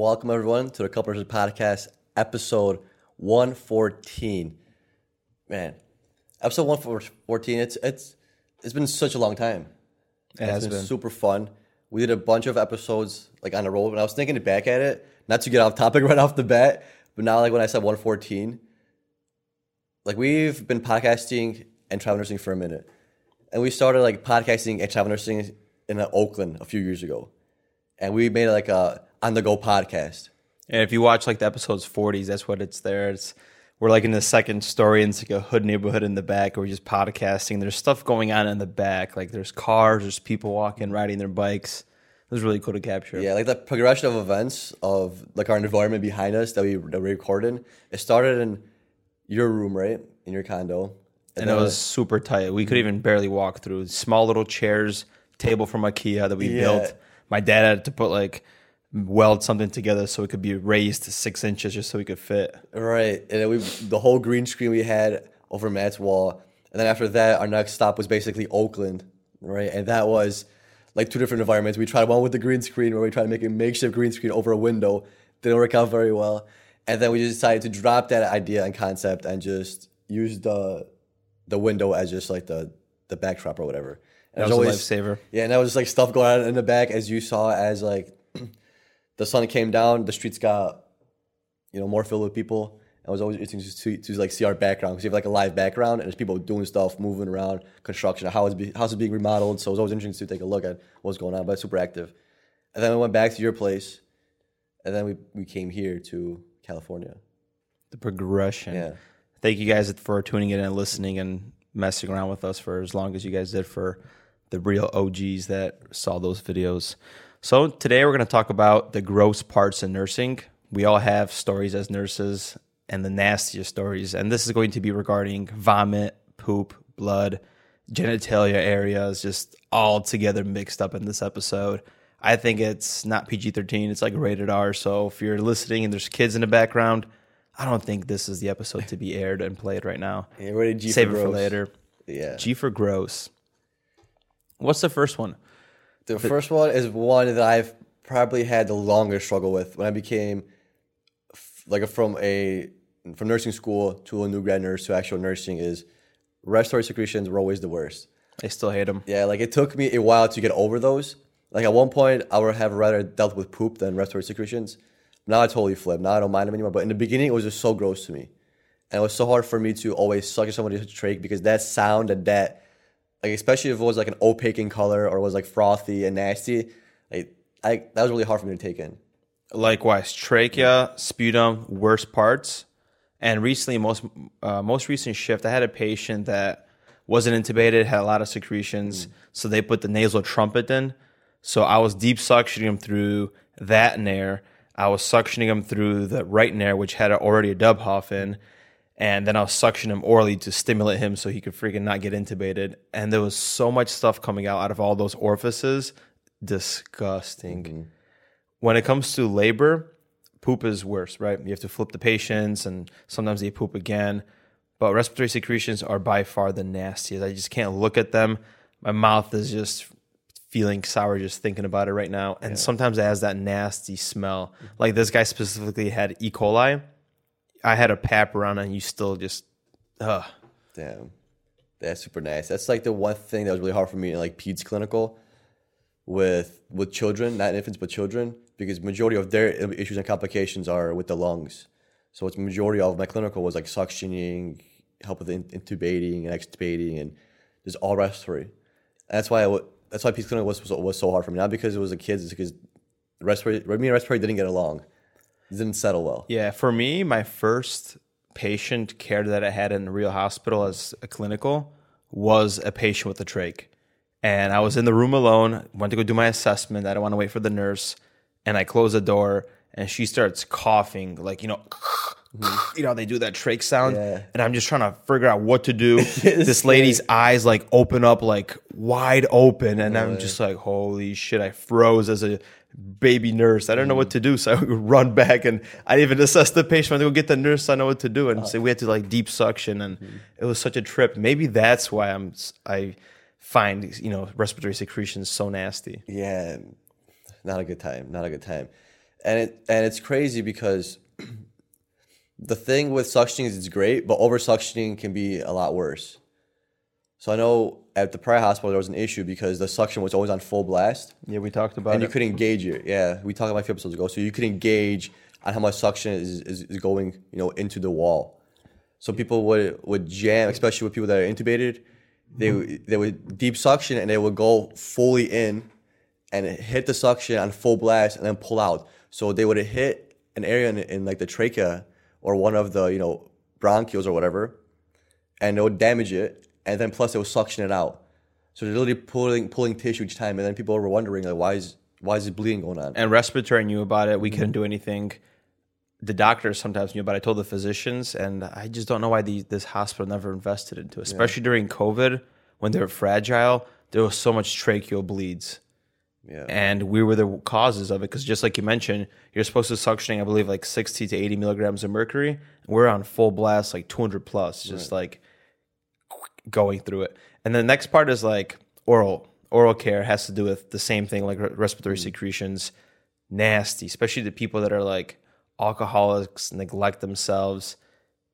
Welcome everyone to the Couple Podcast, episode 114. Man, episode 114, it's it's it's been such a long time. It It's has been been. super fun. We did a bunch of episodes like on a roll, and I was thinking back at it, not to get off topic right off the bat, but now like when I said 114, like we've been podcasting and travel nursing for a minute. And we started like podcasting and travel nursing in uh, Oakland a few years ago. And we made like a on the go podcast. And if you watch like the episodes 40s, that's what it's there. It's we're like in the second story, and it's like a hood neighborhood in the back. We're just podcasting. There's stuff going on in the back, like there's cars, there's people walking, riding their bikes. It was really cool to capture. Yeah, like the progression of events of like our environment behind us that we that we recorded. It started in your room, right? In your condo. and it was super tight. We could mm-hmm. even barely walk through. Small little chairs, table from IKEA that we Yeah. built. My dad had to put like weld something together so it could be raised to six inches just so we could fit. Right, and then we the whole green screen we had over Matt's wall, and then after that, our next stop was basically Oakland, right? And that was like two different environments. We tried one with the green screen, where we tried to make a makeshift green screen over a window. Didn't work out very well, and then we just decided to drop that idea and concept and just use the the window as just like the the backdrop or whatever. And That there's was a lifesaver. yeah, and that was just like stuff going on in the back as you saw as like the sun came down, the streets got you know more filled with people. And it was always interesting to, to, to like see our background because you have like a live background and there's people doing stuff, moving around, construction, how it's be, how's it being remodeled. So it was always interesting to take a look at what's going on, but super active. And then we went back to your place, and then we, we came here to California. The progression. Yeah. Thank you guys for tuning in and listening and messing around with us for as long as you guys did for the real OGs that saw those videos. So today we're going to talk about the gross parts in nursing. We all have stories as nurses and the nastiest stories, and this is going to be regarding vomit, poop, blood, genitalia areas, just all together mixed up in this episode. I think it's not PG 13, it's like rated R. So if you're listening and there's kids in the background, I don't think this is the episode to be aired and played right now. Yeah, Save for it for later. Yeah. G for gross. What's the first one? The first one is one that I've probably had the longest struggle with when I became f- like from a from nursing school to a new grad nurse to actual nursing is respiratory secretions were always the worst. I still hate them. Yeah, like it took me a while to get over those. Like at one point, I would have rather dealt with poop than respiratory secretions. Now I totally flip. Now I don't mind them anymore. But in the beginning, it was just so gross to me, and it was so hard for me to always suck at somebody's trach because that sound and that, like especially if it was like an opaque in color or was like frothy and nasty, like I that was really hard for me to take in. Likewise, trachea, sputum, worst parts. And recently, most uh, most recent shift, I had a patient that wasn't intubated, had a lot of secretions, so they put the nasal trumpet in. So I was deep suctioning him through that nare. I was suctioning him through the right nare, which had already a Dobhoff in, and then I was suctioning him orally to stimulate him so he could freaking not get intubated. And there was so much stuff coming out out of all those orifices, disgusting mm-hmm. when it comes to labor, poop is worse, right? You have to flip the patients and sometimes they poop again. But respiratory secretions are by far the nastiest. I just can't look at them. My mouth is just feeling sour just thinking about it right now. And sometimes it has that nasty smell. Like this guy specifically had E. coli. I had a pap and you still just, ugh. Damn, that's super nice. That's like the one thing that was really hard for me in like peds clinical with with children, not infants but children, because majority of their issues and complications are with the lungs. So it's majority of my clinical was like suctioning, help with in- intubating and extubating, and just all respiratory. That's why I w- that's why peds clinical was, was was so hard for me. Not because it was the kids, it's because respiratory me and respiratory didn't get along. Didn't settle well. Yeah, for me, my first patient care that I had in a real hospital as a clinical was a patient with a trach. And I was in the room alone, went to go do my assessment. I don't want to wait for the nurse. And I close the door and she starts coughing, like, you know, mm-hmm. you know, they do that trach sound. Yeah. And I'm just trying to figure out what to do. this lady's eyes like open up like wide open. And I'm just like, holy shit, I froze as a baby nurse. I don't know what mm. to do. So I would run back and I even assess the patient. I go get the nurse. I know what to do. And so we had to like deep suction and mm-hmm. it was such a trip. Maybe that's why I'm, I find, you know, respiratory secretions so nasty. Yeah, not a good time. Not a good time. and it and it's crazy because the thing with suctioning is it's great, but over suctioning can be a lot worse. So I know at the prior hospital there was an issue because the suction was always on full blast Yeah, we talked about and it. you couldn't gauge it. Yeah, we talked about a few episodes ago. So you couldn't gauge on how much suction is, is, is going, you know, into the wall. So people would would jam, especially with people that are intubated. They mm-hmm. would- they would deep suction and they would go fully in, and hit the suction on full blast and then pull out. So they would hit an area in, in like the trachea or one of the you know bronchioles or whatever, and it would damage it, and then plus it would suction it out. So they're literally pulling pulling tissue each time, and then people were wondering like why is why is it bleeding going on? and respiratory knew about it. Mm-hmm. We couldn't do anything. The doctors sometimes knew about it. I told the physicians, and I just don't know why the, this hospital never invested into it, especially during COVID when they were fragile. There was so much tracheal bleeds. Yeah. And we were the causes of it because, just like you mentioned, you're supposed to suctioning, I believe, like 60 to 80 milligrams of mercury. We're on full blast, like 200 plus, just like going through it. And the next part is like oral. Oral care has to do with the same thing, like re- respiratory mm. secretions, nasty, especially the people that are like alcoholics, neglect themselves.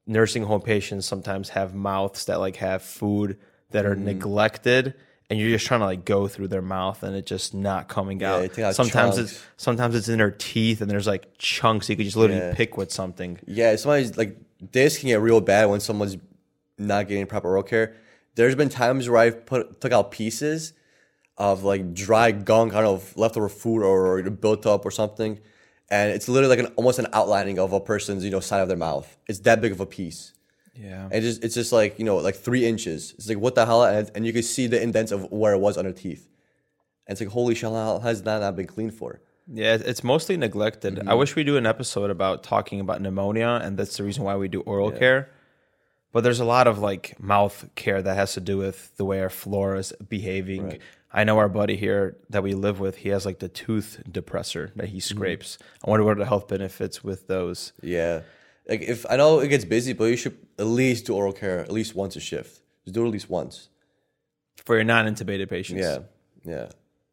Nursing home patients sometimes have mouths that like have food that are mm. neglected, and you're just trying to like go through their mouth, and it's just not coming out. out sometimes chunks. it's sometimes it's in their teeth, and there's like chunks you could just literally Yeah. pick with something. Yeah, somebody's like this can get real bad when someone's not getting proper oral care. There's been times where I've put took out pieces of like dry gunk, know, of leftover food or, or built up or something, and it's literally like an almost an outlining of a person's you know side of their mouth. It's that big of a piece. Yeah. And just it's just like you know like three inches. It's like what the hell, and, and you can see the indents of where it was under teeth. And it's like holy shit, how has that not been cleaned for? Yeah, it's mostly neglected. Mm-hmm. I wish we do an episode about talking about pneumonia, and that's the reason why we do oral care. But there's a lot of like mouth care that has to do with the way our flora is behaving. I know our buddy here that we live with, he has like the tooth depressor that Mm-hmm. he scrapes. I wonder what are the health benefits with those. Yeah. Like if I know it gets busy, but you should at least do oral care at least once a shift. Just do it at least once. For your non intubated patients. Yeah. Yeah.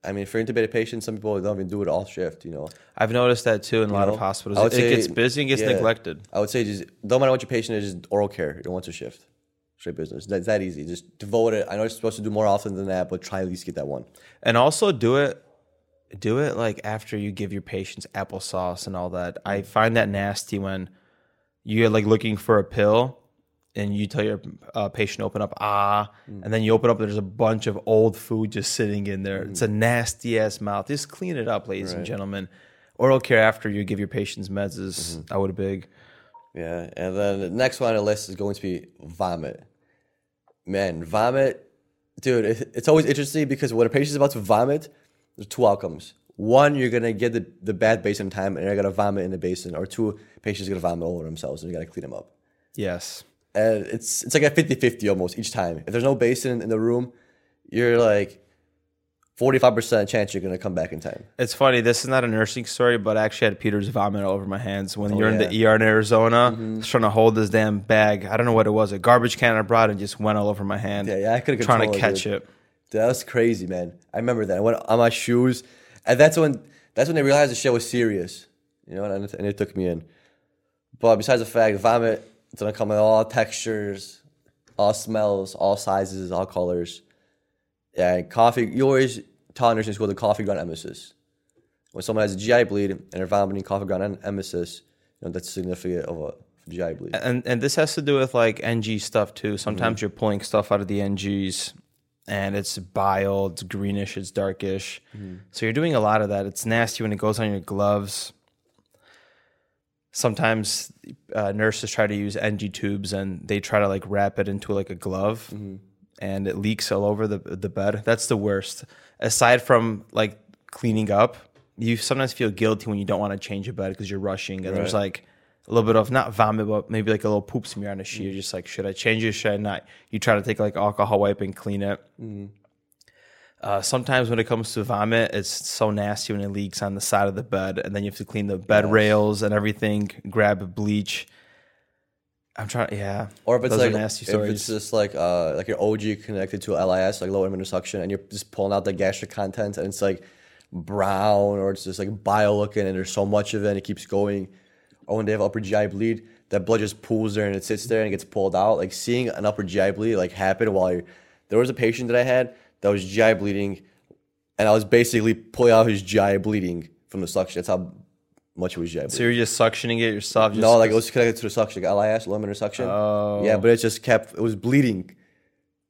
I mean, for intubated patients, some people don't even do it all shift, you know. I've noticed that too in a lot know, of hospitals. It say- gets busy and gets yeah. neglected. I would say just don't matter what your patient is, just oral care, you know, once a shift. Straight business. That's that easy. Just devote it. I know you're supposed to do more often than that, but try at least get that one. And also do it do it like after you give your patients applesauce and all that. I mm. find that nasty when you're like looking for a pill and you tell your uh, patient to open up ah and then you open up there's a bunch of old food just sitting in there. It's a nasty ass mouth. Just clean it up, ladies and gentlemen. Oral care after you give your patients meds is I would big. Yeah, and then the next one on the list is going to be vomit. Man, vomit, dude, it's always interesting because when a patient's about to vomit, there's two outcomes. One, you're gonna get the, the bad basin time and they're gonna vomit in the basin, or two, patients are gonna vomit all over themselves and you gotta clean them up. Yes. And it's it's like a 50-50 almost each time. If there's no basin in the room, you're like 45% chance you're gonna come back in time. It's funny. This is not a nursing story, but I actually had Peter's vomit all over my hands when you're in the ER in Arizona. Was trying to hold this damn bag. I don't know what it was. A garbage can I brought and just went all over my hand. Yeah, yeah, I couldn't trying to catch dude. it. Dude, that was crazy, man. I remember that. I went on my shoes, and that's when that's when they realized the shit was serious. You know, and, and it took me in. But besides the fact, vomit it's gonna come in all textures, all smells, all sizes, all colors. Yeah, and coffee. You always tell in nursing school the coffee ground emesis. When someone has a GI bleed and they're vomiting coffee ground emesis, you know that's significant of a GI bleed. And and this has to do with like NG stuff too. Mm-hmm. Sometimes you're pulling stuff out of the NGs and it's bile, it's greenish, it's darkish. Mm-hmm. So you're doing a lot of that. It's nasty when it goes on your gloves. Sometimes uh, nurses try to use NG tubes and they try to like wrap it into like a glove Mm-hmm. and it leaks all over the the bed. That's the worst. Aside from like cleaning up, you sometimes feel guilty when you don't want to change a bed because you're rushing and there's like a little bit of not vomit, but maybe like a little poop smear on the sheet. Mm. You're just like, should I change it? Should I not? You try to take like alcohol wipe and clean it. Mm-hmm. Uh, sometimes when it comes to vomit, it's so nasty when it leaks on the side of the bed, and then you have to clean the bed rails and everything. Grab bleach. I'm trying, yeah. Or if it's like nasty if stories. it's just like uh like your OG connected to LIS, like lower limb suction, and you're just pulling out the gastric contents, and it's like brown or it's just like bile looking and there's so much of it and it keeps going. Or when they have upper GI bleed, that blood just pools there and it sits there and it gets pulled out. Like seeing an upper GI bleed like happen while you're there was a patient that I had that was GI bleeding and I was basically pulling out his GI bleeding from the suction. That's how much it was GI bleeding. So you're just suctioning it yourself. Just no, like it was connected to the suction, like LIS, laminar suction. Oh. Yeah, but it just kept it was bleeding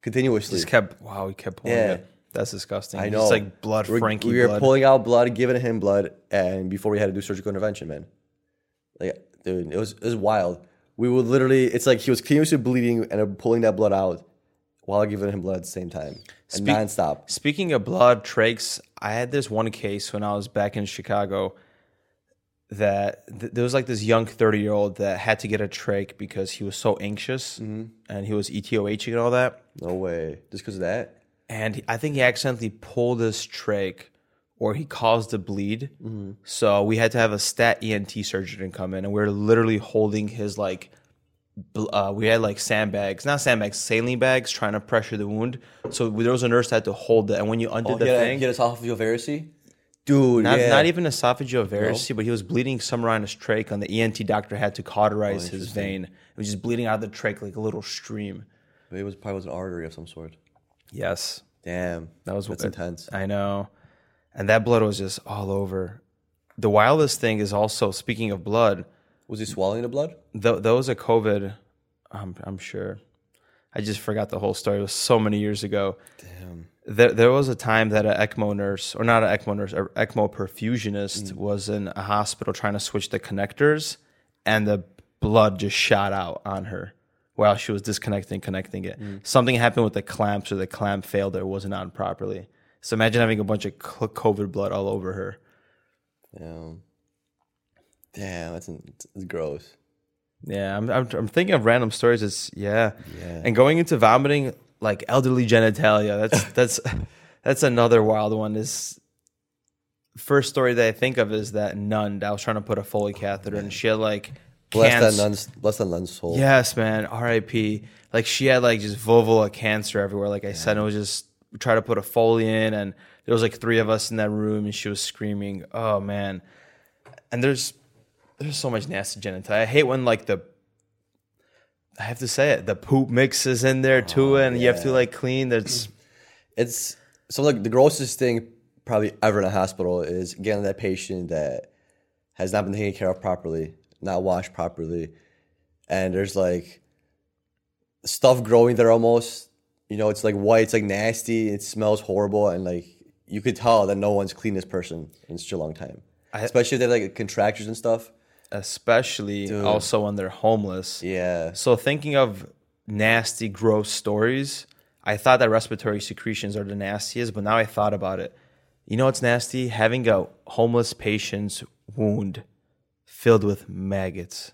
continuously. just kept. Wow, he kept pulling Yeah. it. That's disgusting. I know. It's like blood, We're- Frankie we were blood. pulling out blood, giving him blood, and before we had to do surgical intervention, man. Like, dude, it was it was wild. We would literally, it's like he was continuously bleeding and pulling that blood out while giving him blood at the same time, and Speak- nonstop. Speaking of blood trachs, I had this one case when I was back in Chicago that th- there was like this young 30 year old that had to get a trach because he was so anxious Mm-hmm. and he was E ETOHing and all that. No way, just because of that. And he- I think he accidentally pulled his trach or he caused the bleed. Mm-hmm. So we had to have a stat ENT surgeon come in and we were literally holding his like, uh, we had like sandbags, not sandbags, saline bags trying to pressure the wound. So there was a nurse that had to hold it. And when you undid Oh, the he had, thing, had esophageal varices, dude. not, yeah. not even esophageal varices, but he was bleeding somewhere on his trach, and the ENT doctor had to cauterize his vein. It was just bleeding out of the trach like a little stream. It was probably was an artery of some sort. Yes, Damn, that was that's intense. I know, and that blood was just all over. The wildest thing is also speaking of blood. Was he swallowing the blood? Th- those are COVID. I'm, I'm sure. I just forgot the whole story. It was so many years ago. Damn. There, there was a time that an ECMO nurse, or not an ECMO nurse, an ECMO perfusionist mm. was in a hospital trying to switch the connectors, and the blood just shot out on her while she was disconnecting, connecting it. Mm. Something happened with the clamps, or the clamp failed or wasn't on properly. So imagine having a bunch of COVID blood all over her. Damn. Damn, that's, that's gross. Yeah, I'm, I'm, I'm thinking of random stories. It's yeah. Yeah. and going into vomiting like elderly genitalia. That's that's that's another wild one. Is first story that I think of is that nun that was trying to put a Foley catheter and oh, she had like Bless cancer- that nun's, bless that nun's soul. Yes, man. R.I.P. Like she had like just vulval cancer everywhere. Like I said, it was just tried to put a Foley in, and there was like three of us in that room, and she was screaming. Oh man! And there's there's so much nasty genitalia. I hate when like the I have to say it. The poop mix is in there too, oh, and you have to like clean. That's It's so like the grossest thing probably ever in a hospital is getting that patient that has not been taken care of properly, not washed properly, and there's like stuff growing there almost. You know, it's like white, it's like nasty, it smells horrible, and like you could tell that no one's cleaned this person in such a long time. Especially if they have like contractures and stuff. Especially also when they're homeless. Yeah. So thinking of nasty, gross stories, I thought that respiratory secretions are the nastiest, but now I thought about it. You know what's nasty? Having a homeless patient's wound filled with maggots.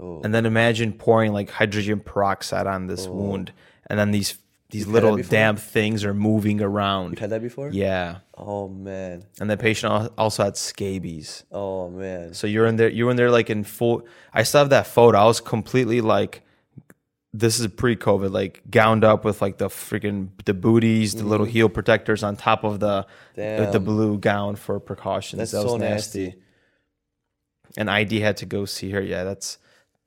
Oh. And then imagine pouring like hydrogen peroxide on this oh. wound, and then these these little damp things are moving around. You've had that before? Yeah, Oh man. and the patient also had scabies. Oh man. So you're in there. You're in there like in full. I still have that photo. I was completely like, this is pre-COVID, like gowned up with like the freaking the booties, the little mm-hmm. heel protectors on top of the with the blue gown for precautions. That's that was so nasty. nasty. And ID had to go see her. Yeah, that's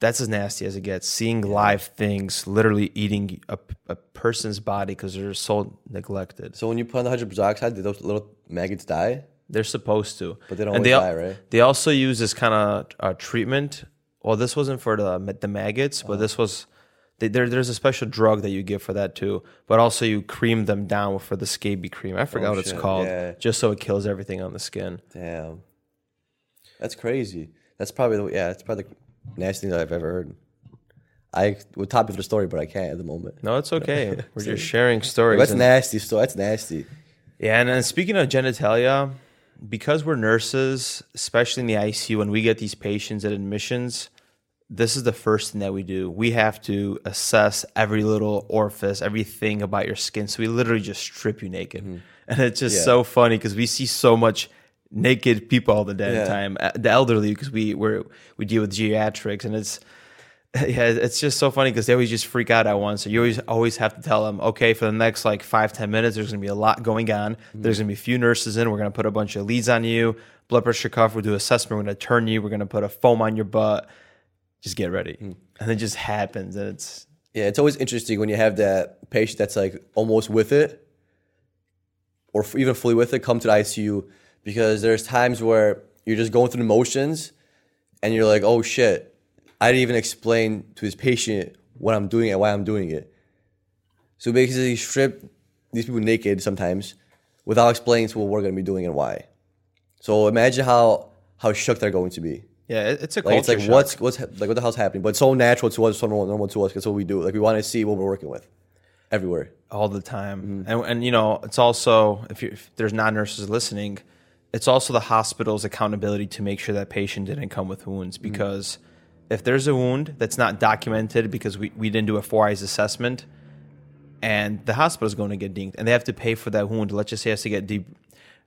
that's as nasty as it gets. Seeing live things literally eating a, a person's body because they're so neglected. So when you put on the hydrogen peroxide, did those little maggots die? They're supposed to, But they don't and they, al- die, right? They also use this kind of uh, treatment. Well, this wasn't for the the maggots, Uh-huh. but this was. They, there, there's a special drug that you give for that too, but also you cream them down for the scaby cream. I forgot Oh, what it's called, yeah. just so it kills everything on the skin. Damn. That's crazy. That's probably the yeah, that's probably the nastiest thing that I've ever heard. I would top you for the story, but I can't at the moment. No, it's okay. We're just sharing stories. That's and- nasty. So that's nasty. Yeah, and then speaking of genitalia, because we're nurses, especially in the ICU, when we get these patients at admissions, this is the first thing that we do. We have to assess every little orifice, everything about your skin. So we literally just strip you naked. Mm-hmm. And it's just Yeah. so funny because we see so much naked people all the damn Yeah. time. Uh, The elderly, because we we're, we deal with geriatrics, and it's yeah, it's just so funny because they always just freak out at once. So you always always have to tell them, okay, for the next like five ten minutes, there's gonna be a lot going on. There's gonna be a few nurses in. We're gonna put a bunch of leads on you, blood pressure cuff. We'll do assessment. We're gonna turn you. We're gonna put a foam on your butt. Just get ready, and it just happens, and it's Yeah, it's always interesting when you have that patient that's like almost with it, or f- even fully with it, come to the ICU because there's times where you're just going through the motions, and you're like, oh shit, I didn't even explain to this patient what I'm doing and why I'm doing it. So basically, strip these people naked sometimes without explaining to what we're gonna be doing and why. So imagine how how shook they're going to be. yeah, it's a Like culture it's like shock. what's what's like what the hell's happening? But it's so natural to us, so normal, normal to us. That's what we do. Like we want to see what we're working with everywhere. all the time. Mm-hmm. And and you know, it's also if, you if there's non nurses listening, it's also the hospital's accountability to make sure that patient didn't come with wounds Mm-hmm. because if there's a wound that's not documented because we, we didn't do a four eyes assessment and the hospital's going to get dinged and they have to pay for that wound. Let's just say it has to get de-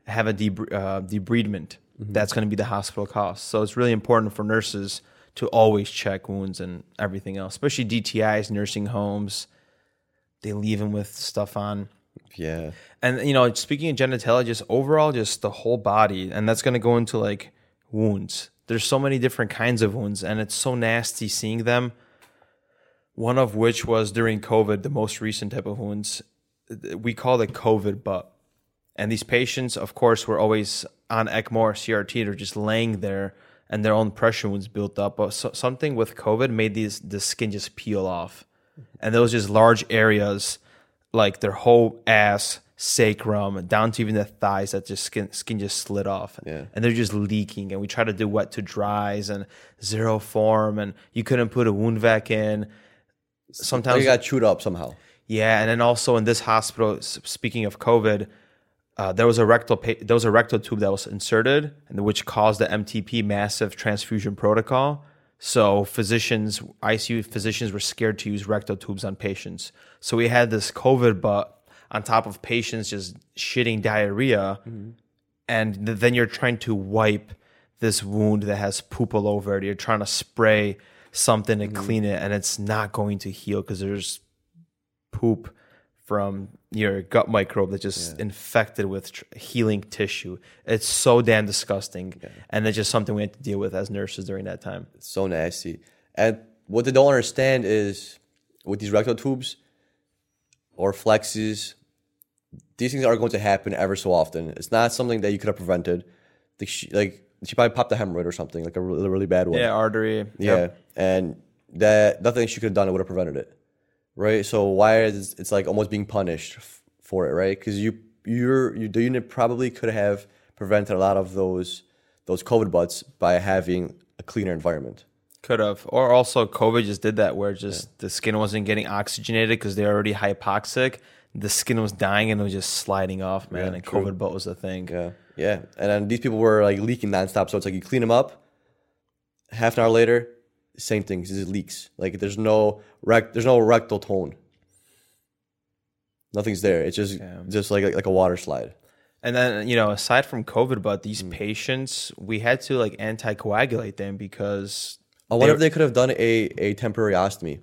have a debr- uh, debridement. Mm-hmm. That's going to be the hospital cost. So it's really important for nurses to always check wounds and everything else, especially DTIs, nursing homes. They leave them with stuff on. Yeah, And you know, speaking of genitalia, just overall, just the whole body, and that's to go into like wounds. There's so many different kinds of wounds, and it's so nasty seeing them. One of which was during COVID, the most recent type of wounds. We call it COVID butt. And these patients, of course, were always on ECMO or CRT. They're just laying there, and their own pressure wounds built up. But so, something with COVID made these the skin just peel off, and those just large areas, like their whole ass, sacrum, down to even the thighs, that just skin skin just slid off, Yeah. and they're just leaking. And we try to do wet to dries and Xeroform, and you couldn't put a wound vac in. Sometimes you got chewed up somehow. yeah, and then also in this hospital, speaking of COVID, uh, there was a rectal pa- there was a rectal tube that was inserted, and which caused the MTP massive transfusion protocol. So physicians, ICU physicians, were scared to use rectal tubes on patients. So we had this COVID butt on top of patients just shitting diarrhea, and th- then you're trying to wipe this wound that has poop all over it. You're trying to spray something to mm-hmm. clean it, and it's not going to heal because there's poop from your gut microbe that's just infected with tr- healing tissue. It's so damn disgusting, and it's just something we had to deal with as nurses during that time. It's so nasty. And what they don't understand is with these rectal tubes or flexes, these things are going to happen ever so often. It's not something that you could have prevented. Like she, like she probably popped a hemorrhoid or something, like a really, really bad one. Yeah, artery. Yeah, Yep. and that nothing she could have done would have prevented it, right? So why is it's like almost being punished f- for it, right? Because you you're you, the unit probably could have prevented a lot of those those COVID butts by having a cleaner environment. Could have, or also COVID just did that, where just the skin wasn't getting oxygenated because they're already hypoxic. The skin was dying and it was just sliding off, man. Yeah, and true. COVID butt was the thing. Yeah, yeah, and then these people were like leaking nonstop. So it's like you clean them up, half an hour later, same thing. It just leaks. Like there's no rec- there's no rectal tone. Nothing's there. It's just just like like a water slide. And then, you know, aside from COVID, but these Mm. patients, we had to like anticoagulate them because I wonder if they could have done a, a temporary ostomy,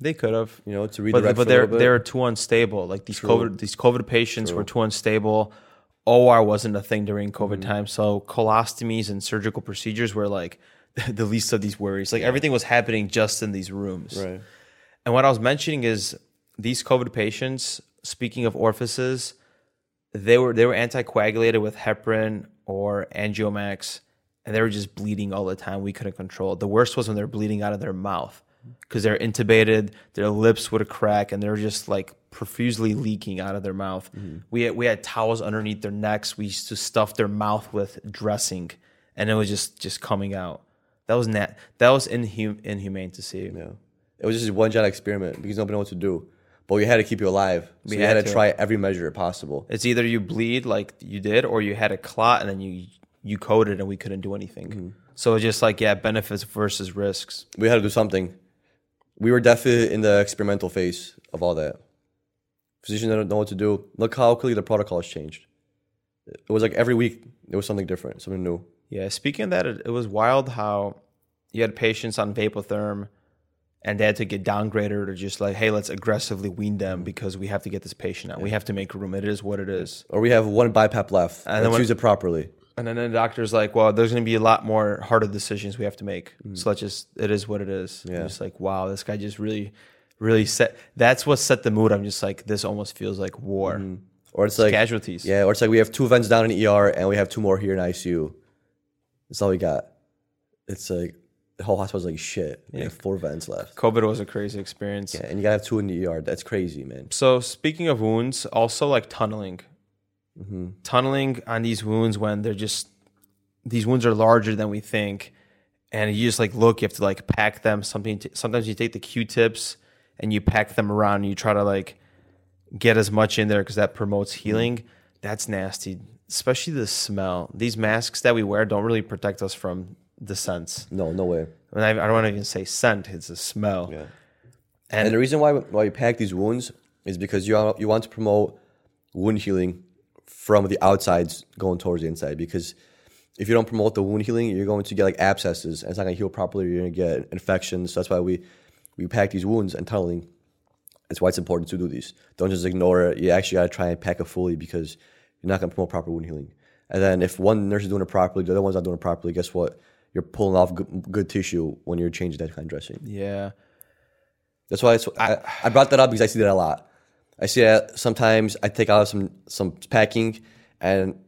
they could have. you know, to But, redirect but a they're they're too unstable. Like these COVID these COVID patients were too unstable. OR wasn't a thing during COVID Mm-hmm. time, so colostomies and surgical procedures were like the least of these worries. Like everything was happening just in these rooms. right. And what I was mentioning is these COVID patients, speaking of orifices, they were they were anticoagulated with heparin or angiomax, and they were just bleeding all the time. We couldn't control. it. The worst was when they're bleeding out of their mouth because they're intubated, their lips would crack, and they're just like profusely leaking out of their mouth. Mm-hmm. We had, we had towels underneath their necks. We used to stuff their mouth with dressing, and it was just just coming out. That was nat- that was inhum- inhumane to see. Yeah. It was just one giant experiment because nobody knew what to do. But we had to keep you alive. So we, We had, had to to. try every measure possible. It's either you bleed like you did, or you had a clot and then you you coded and we couldn't do anything. Mm-hmm. So it's just like yeah, benefits versus risks. We had to do something. We were definitely in the experimental phase of all that. Physicians don't know what to do. Look how quickly the protocol has changed. It was like every week there was something different, something new. Yeah, speaking of that, it, it was wild how you had patients on Vapotherm, and they had to get downgraded or just like, hey, let's aggressively wean them because we have to get this patient out. We have to make room. It is what it is. Or we have one BiPAP left. And, then Let's use it properly. And then the doctor's like, well, there's going to be a lot more harder decisions we have to make. So let's just, it is what it is. Yeah. Just like, wow, this guy just really, really set. That's what set the mood. I'm just like, this almost feels like war. Or it's like Casualties. Yeah, or it's like we have two vents down in ER and we have two more here in ICU. That's all we got. It's like the whole hospital's like shit. We have four vents left. COVID was a crazy experience. Yeah, and you gotta have two in the ER. That's crazy, man. So speaking of wounds, also like tunneling, tunneling on these wounds when they're just these wounds are larger than we think, and you just like look, you have to like pack them. Something sometimes you take the Q-tips and you pack them around, and you try to like get as much in there because that promotes healing. That's nasty, especially the smell. These masks that we wear don't really protect us from the scents. No, no way. And I, I don't want to even say scent; it's a smell. Yeah. And, And the reason why why you pack these wounds is because you want, you want to promote wound healing from the outsides going towards the inside. Because if you don't promote the wound healing, you're going to get like abscesses, and it's not going to heal properly. You're going to get infections. So that's why we we pack these wounds and tunneling. That's why it's important to do these. Don't just ignore it. You actually got to try and pack it fully because you're not going to promote proper wound healing. And then if one nurse is doing it properly, the other one's not doing it properly, guess what? You're pulling off good, good tissue when you're changing that kind of dressing. yeah. That's why I, I brought that up because I see that a lot. I see that sometimes I take out some some packing and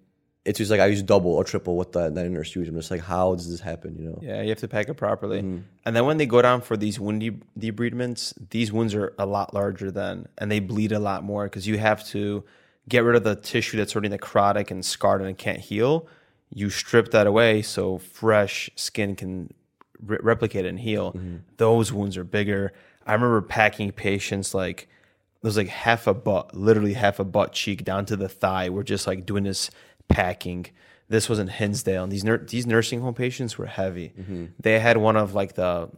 it's just like I use double or triple what the that nurse used. I'm just like, how does this happen? You know? Yeah, you have to pack it properly. Mm-hmm. And then when they go down for these wound de- debridements, these wounds are a lot larger than, and they bleed a lot more because you have to get rid of the tissue that's already necrotic and scarred and can't heal. You strip that away so fresh skin can re- replicate and heal. Mm-hmm. Those wounds are bigger. I remember packing patients like it was like half a butt, literally half a butt cheek down to the thigh. We're just like doing this packing. This was in Hinsdale, and these nur- these nursing home patients were heavy. They had one of like the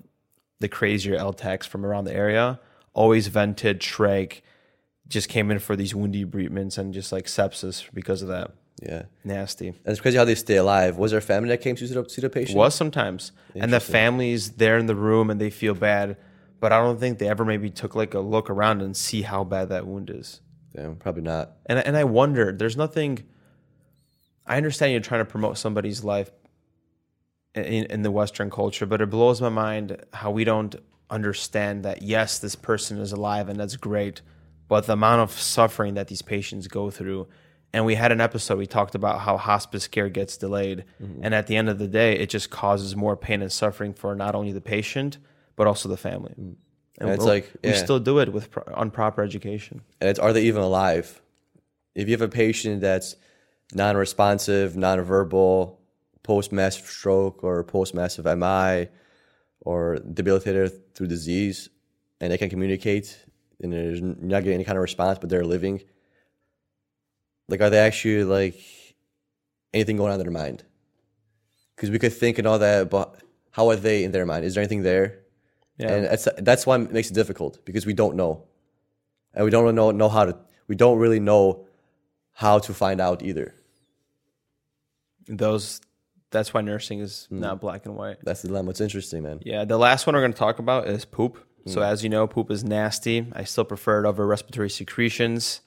the crazier LTACs from around the area. Always vented, trach, just came in for these wound debridements and just like sepsis because of that. Yeah. Nasty. And it's crazy how they stay alive. Was there a family that came to see the, patient? Was sometimes, and the family's there in the room and they feel bad, but I don't think they ever maybe took like a look around and see how bad that wound is. Yeah, probably not. And and I wonder, there's nothing. I understand you're trying to promote somebody's life in, in the Western culture, but it blows my mind how we don't understand that. Yes, this person is alive, and that's great, but the amount of suffering that these patients go through. And we had an episode we talked about how hospice care gets delayed, mm-hmm. and at the end of the day, it just causes more pain and suffering for not only the patient but also the family. Mm. And, And it's we'll- like, we still do it with pro- improper education. And it's are they even alive? If you have a patient that's non-responsive, non-verbal, post-massive stroke or post-massive MI, or debilitated through disease, and they can communicate, and there's not getting any kind of response, but they're living. Like, are they actually like anything going on in their mind? Because we could think and all that, but how are they in their mind? Is there anything there? Yeah. And that's that's why it makes it difficult because we don't know, and we don't really know know how to. We don't really know how to find out either. those that's why nursing is Mm. not black and white That's the dilemma. It's interesting, man. yeah the last one we're going to talk about is poop so as you know poop is nasty. I still prefer it over respiratory secretions.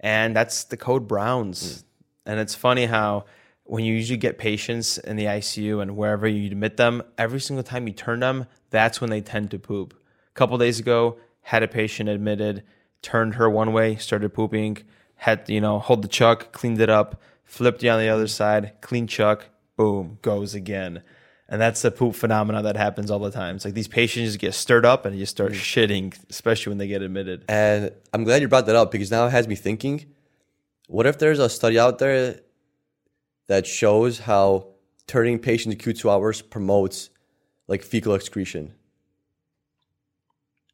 And that's the code browns. Mm. And it's funny how when you usually get patients in the icu and wherever you admit them every single time you turn them that's when they tend to poop. A couple days ago had a patient admitted turned her one way started pooping had you know hold the chuck cleaned it up flipped you on the other side clean chuck boom goes again and that's the poop phenomena that happens all the time it's like these patients just get stirred up and you just start mm. shitting especially when they get admitted And I'm glad you brought that up because now it has me thinking. What if there's a study out there that shows how turning patients Q2 hours promotes like fecal excretion?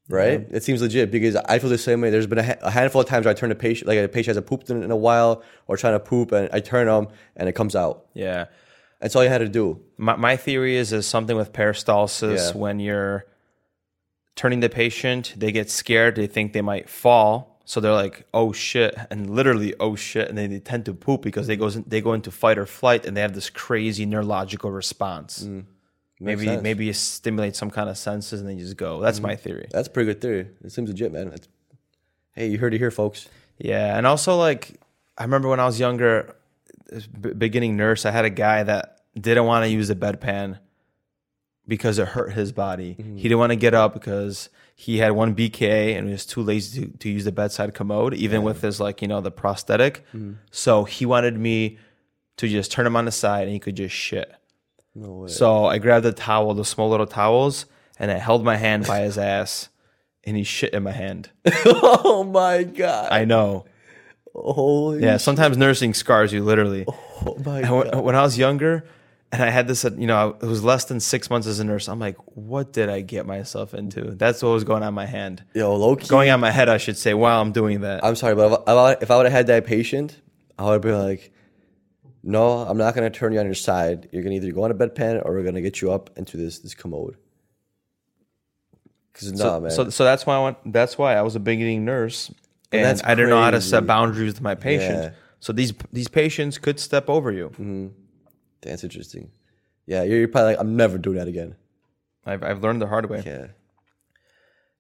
Right? It seems legit because I feel the same way. There's been a, ha- a handful of times where I turn a patient, like a patient hasn't pooped in, in a while or trying to poop, and I turn them and it comes out. yeah That's all you had to do. My, my theory is is something with peristalsis Yeah. when you're turning the patient, they get scared, they think they might fall, so they're like, "Oh shit," and literally, "Oh shit," and then they tend to poop because they goes they go into fight or flight and they have this crazy neurological response. Mm. maybe sense. maybe you stimulate some kind of senses and then you just go. That's mm. my theory. That's a pretty good theory. It seems legit, man. It's, hey, you heard it here, folks. Yeah, and also like I remember when I was younger, beginning nurse, I had a guy that didn't want to use a bedpan because it hurt his body. Mm-hmm. He didn't want to get up because he had one BK and he was too lazy to, to use the bedside commode, even with his like you know the prosthetic. Mm-hmm. So he wanted me to just turn him on the side and he could just shit. No way. So I grabbed the towel, the small little towels, and I held my hand by his ass, and he shit in my hand. oh my god. I know. Holy. Yeah, sometimes nursing scars you literally. Oh my god. when, when I was younger, and I had this, uh, you know, it was less than six months as a nurse. I'm like, what did I get myself into? That's what was going on my hand, Yo, low key. going on my head, I should say, while I'm doing that. I'm sorry, but if I, if I would have had that patient, I would have been like, no, I'm not going to turn you on your side. You're going to either go on a bedpan or we're going to get you up into this this commode. Because, nah, so, man. so, so that's why I went. That's why I was a beginning nurse, and That's I don't know how to crazy. set boundaries with my patients. Yeah. So these these patients could step over you. Mm-hmm. That's interesting. Yeah, you're, you're probably like, I'm never doing that again. I've I've learned the hard way. Yeah.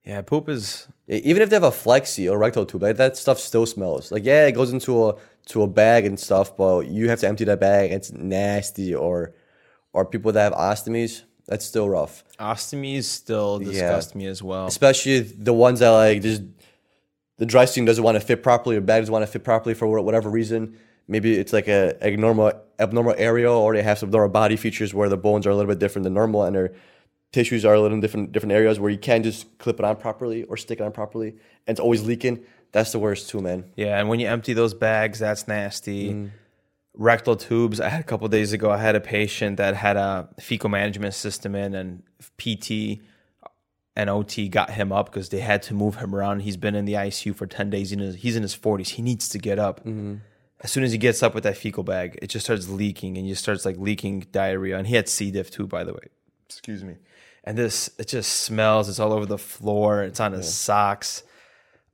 Yeah, poop is Even if they have a flexi or rectal tube, like, that stuff still smells. Like, yeah, it goes into a to a bag and stuff, but you have to empty that bag. It's nasty. Or, or people that have ostomies, that's still rough. ostomies still disgust me as well. especially the ones that like just the dressing doesn't want to fit properly or bag doesn't want to fit properly for whatever reason. Maybe it's like a abnormal abnormal area, or they have some abnormal body features where the bones are a little bit different than normal, and their tissues are a little different different areas where you can't just clip it on properly or stick it on properly, and it's always leaking. That's the worst too, man. Yeah, and when you empty those bags, that's nasty. Mm. Rectal tubes. I had a couple days ago. I had a patient that had a fecal management system in, and PT and OT got him up because they had to move him around. He's been in the ICU for ten days. In he's in his forties. He needs to get up. Mm-hmm. As soon as he gets up with that fecal bag, it just starts leaking, and he just starts like leaking diarrhea. And he had C. diff too, by the way. Excuse me. And this, it just smells. It's all over the floor. It's on his socks.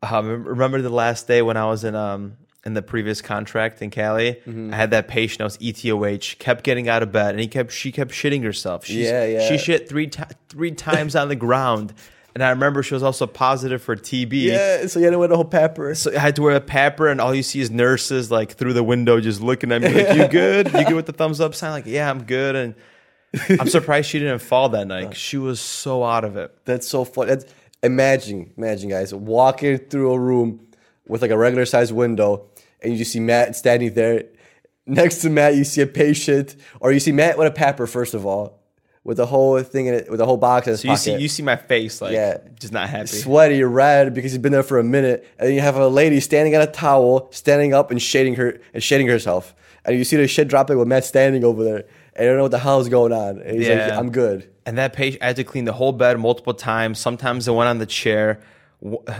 Um, remember the last day when I was in um in the previous contract in Cali? Mm-hmm. I had that patient. I was ETOH. Kept getting out of bed, and he kept she kept shitting herself. She's, Yeah, yeah. She shit three ti three times on the ground, and I remember she was also positive for TB. Yeah, so you had to wear the whole PAPR. So I had to wear a PAPR, and all you see is nurses like through the window just looking at me like, "You good? You good with the thumbs up sign?" Like, "Yeah, I'm good." And I'm surprised she didn't fall that night. She was so out of it. That's so fun. That's imagine, imagine, guys, walking through a room with like a regular sized window, and you just see Matt standing there. Next to Matt, you see a patient, or you see Matt with a PAPR. First of all, with the whole thing in it, with the whole box in his So you pocket. see, you see my face like, Yeah. just not happy. sweaty, red because he's been there for a minute, and then you have a lady standing on a towel, standing up and shading her and shading herself, and you see the shit dropping with Matt standing over there, and you don't know what the hell is going on. And he's like, Yeah. "I'm good." And that patient, I had to clean the whole bed multiple times. Sometimes the one on the chair.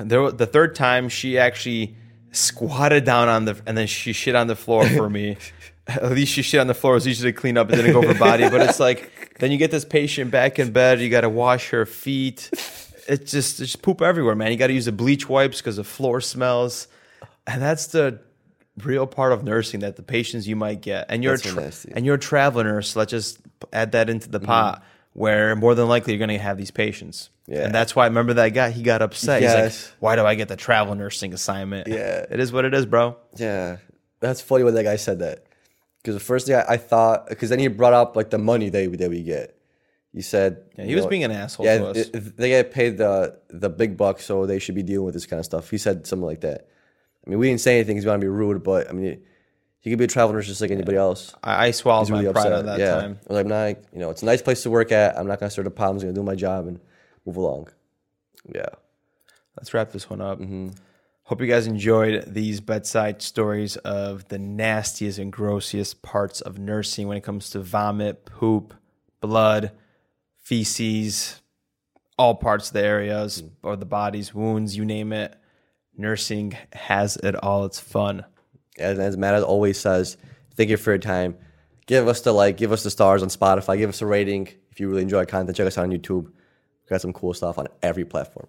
There, the third time, she actually squatted down on the, and then she shit on the floor for me. At least she shit on the floor. It was easy to clean up. It didn't go over her body. But it's like, then you get this patient back in bed. You got to wash her feet. It's just, it's just poop everywhere, man. You got to use the bleach wipes because the floor smells. And that's the real part of nursing that the patients you might get. And you're so tra- and you're a traveler nurse. Let's just add that into the mm-hmm. pot where more than likely you're going to have these patients. Yeah. And that's why I remember that guy, he got upset. He's like, why do I get the travel nursing assignment? Yeah. It is what it is, bro. Yeah, that's funny when that guy said that. Because the first thing I, I thought, because then he brought up like the money they that we get. He said, Yeah, he you was know, being an asshole yeah, to us. it- they get paid the the big bucks, so they should be dealing with this kind of stuff. He said something like that. I mean, we didn't say anything. He's going to be rude, but I mean, he could be a travel nurse just like anybody else. I, I swallowed He's my really pride upset. at that yeah. time. I was like, nah, you know, it's a nice place to work at. I'm not going to start a problem. I'm going to do my job and move along. Yeah. Let's wrap this one up. Mm-hmm. Hope you guys enjoyed these bedside stories of the nastiest and grossest parts of nursing when it comes to vomit, poop, blood, feces, all parts of the areas or the bodies, wounds, you name it. Nursing has it all. It's fun. as, as Matt always says, thank you for your time. Give us the like, give us the stars on Spotify, give us a rating if you really enjoy our content. Check us out on YouTube. We've got some cool stuff on every platform.